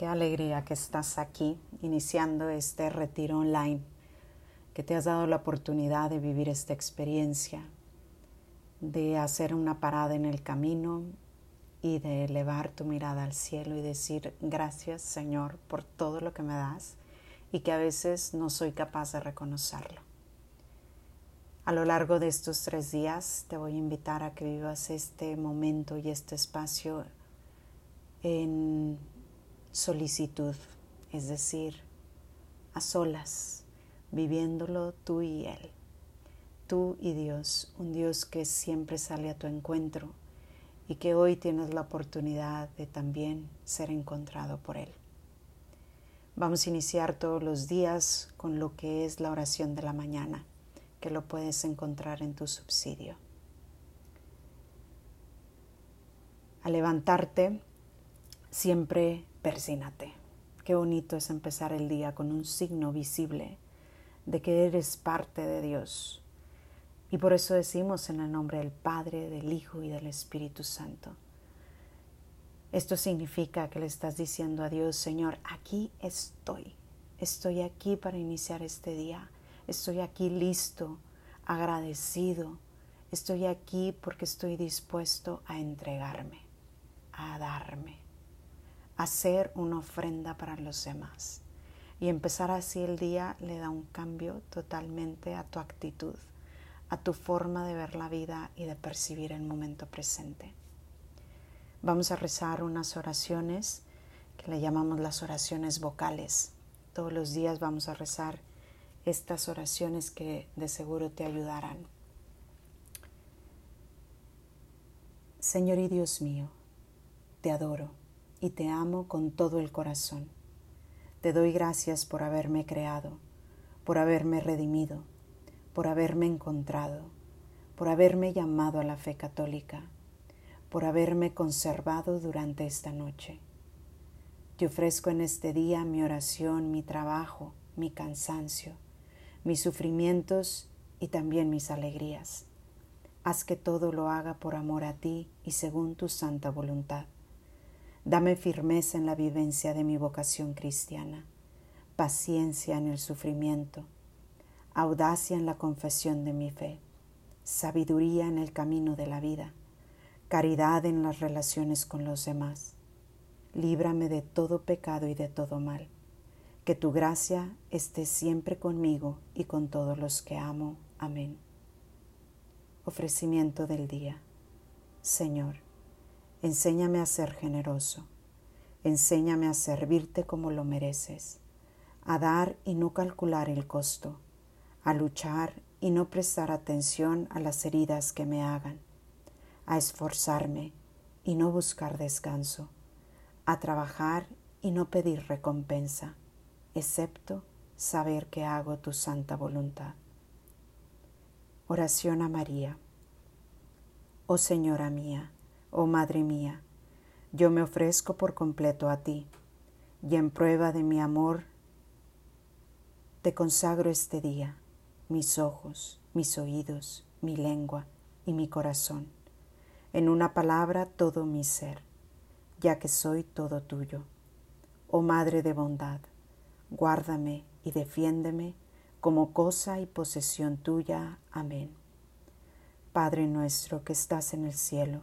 Qué alegría que estás aquí iniciando este retiro online, que te has dado la oportunidad de vivir esta experiencia, de hacer una parada en el camino y de elevar tu mirada al cielo y decir gracias Señor por todo lo que me das y que a veces no soy capaz de reconocerlo. A lo largo de estos tres días te voy a invitar a que vivas este momento y este espacio en solicitud, es decir, a solas, viviéndolo tú y Él, tú y Dios, un Dios que siempre sale a tu encuentro y que hoy tienes la oportunidad de también ser encontrado por Él. Vamos a iniciar todos los días con lo que es la oración de la mañana, que lo puedes encontrar en tu subsidio. Al levantarte, siempre persínate. Qué bonito es empezar el día con un signo visible de que eres parte de Dios. Y por eso decimos en el nombre del Padre, del Hijo y del Espíritu Santo. Esto significa que le estás diciendo a Dios, Señor, aquí estoy. Estoy aquí para iniciar este día. Estoy aquí listo, agradecido. Estoy aquí porque estoy dispuesto a entregarme, a darme hacer una ofrenda para los demás. Y empezar así el día le da un cambio totalmente a tu actitud, a tu forma de ver la vida y de percibir el momento presente. Vamos a rezar unas oraciones que le llamamos las oraciones vocales. Todos los días vamos a rezar estas oraciones que de seguro te ayudarán. Señor y Dios mío, te adoro y te amo con todo el corazón. Te doy gracias por haberme creado, por haberme redimido, por haberme encontrado, por haberme llamado a la fe católica, por haberme conservado durante esta noche. Te ofrezco en este día mi oración, mi trabajo, mi cansancio, mis sufrimientos y también mis alegrías. Haz que todo lo haga por amor a ti y según tu santa voluntad. Dame firmeza en la vivencia de mi vocación cristiana, paciencia en el sufrimiento, audacia en la confesión de mi fe, sabiduría en el camino de la vida, caridad en las relaciones con los demás. Líbrame de todo pecado y de todo mal. Que tu gracia esté siempre conmigo y con todos los que amo. Amén. Ofrecimiento del día. Señor, Enséñame a ser generoso. Enséñame a servirte como lo mereces, a dar y no calcular el costo, a luchar y no prestar atención a las heridas que me hagan, a esforzarme y no buscar descanso, a trabajar y no pedir recompensa, excepto saber que hago tu santa voluntad. Oración a María. Oh Señora mía, Oh Madre mía, yo me ofrezco por completo a ti, y en prueba de mi amor te consagro este día, mis ojos, mis oídos, mi lengua y mi corazón, en una palabra todo mi ser, ya que soy todo tuyo. Oh Madre de bondad, guárdame y defiéndeme como cosa y posesión tuya. Amén. Padre nuestro que estás en el cielo,